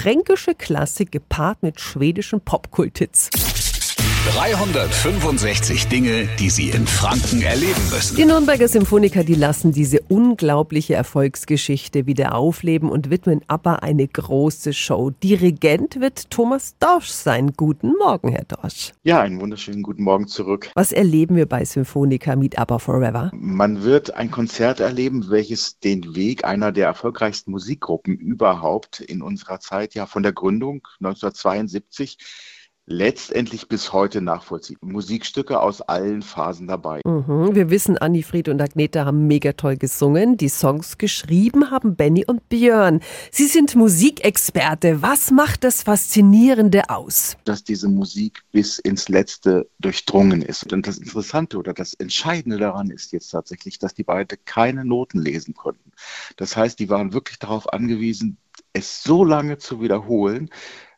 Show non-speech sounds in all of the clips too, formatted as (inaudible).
fränkische Klassik gepaart mit schwedischen Popkulthits. 365 Dinge, die Sie in Franken erleben müssen. Die Nürnberger Symphoniker, die lassen diese unglaubliche Erfolgsgeschichte wieder aufleben und widmen ABBA eine große Show. Dirigent wird Thomas Dorsch sein. Guten Morgen, Herr Dorsch. Ja, einen wunderschönen guten Morgen zurück. Was erleben wir bei Symphoniker Meet ABBA Forever? Man wird ein Konzert erleben, welches den Weg einer der erfolgreichsten Musikgruppen überhaupt in unserer Zeit, ja von der Gründung 1972, letztendlich bis heute nachvollziehen. Musikstücke aus allen Phasen dabei. Mhm. Wir wissen, Anni Fried und Agneta haben mega toll gesungen. Die Songs geschrieben haben Benny und Björn. Sie sind Musikexperte. Was macht das Faszinierende aus? Dass diese Musik bis ins Letzte durchdrungen ist. Und das Interessante oder das Entscheidende daran ist jetzt tatsächlich, dass die beiden keine Noten lesen konnten. Das heißt, die waren wirklich darauf angewiesen, es so lange zu wiederholen,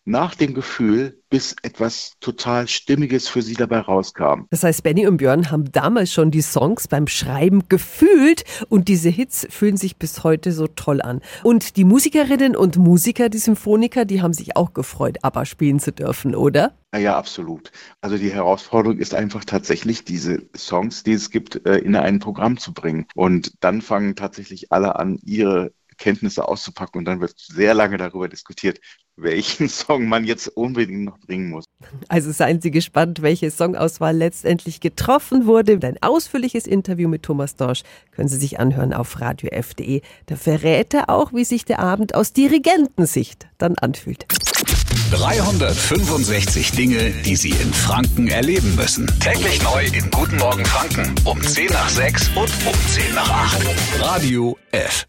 nach dem Gefühl, bis etwas total Stimmiges für sie dabei rauskam. Das heißt, Benny und Björn haben damals schon die Songs beim Schreiben gefühlt und diese Hits fühlen sich bis heute so toll an. Und die Musikerinnen und Musiker, die Symphoniker, die haben sich auch gefreut, ABBA spielen zu dürfen, oder? Ja, absolut. Also die Herausforderung ist einfach tatsächlich, diese Songs, die es gibt, äh, in ein Programm zu bringen. Und dann fangen tatsächlich alle an, ihre Kenntnisse auszupacken und dann wird sehr lange darüber diskutiert, welchen (laughs) Song man jetzt unbedingt noch bringen muss. Also seien Sie gespannt, welche Songauswahl letztendlich getroffen wurde. Ein ausführliches Interview mit Thomas Dorsch können Sie sich anhören auf radiof.de. Da verrät er auch, wie sich der Abend aus Dirigentensicht dann anfühlt. 365 Dinge, die Sie in Franken erleben müssen. Täglich neu in Guten Morgen Franken um 10 nach 6 und um 10 nach 8. Radio F.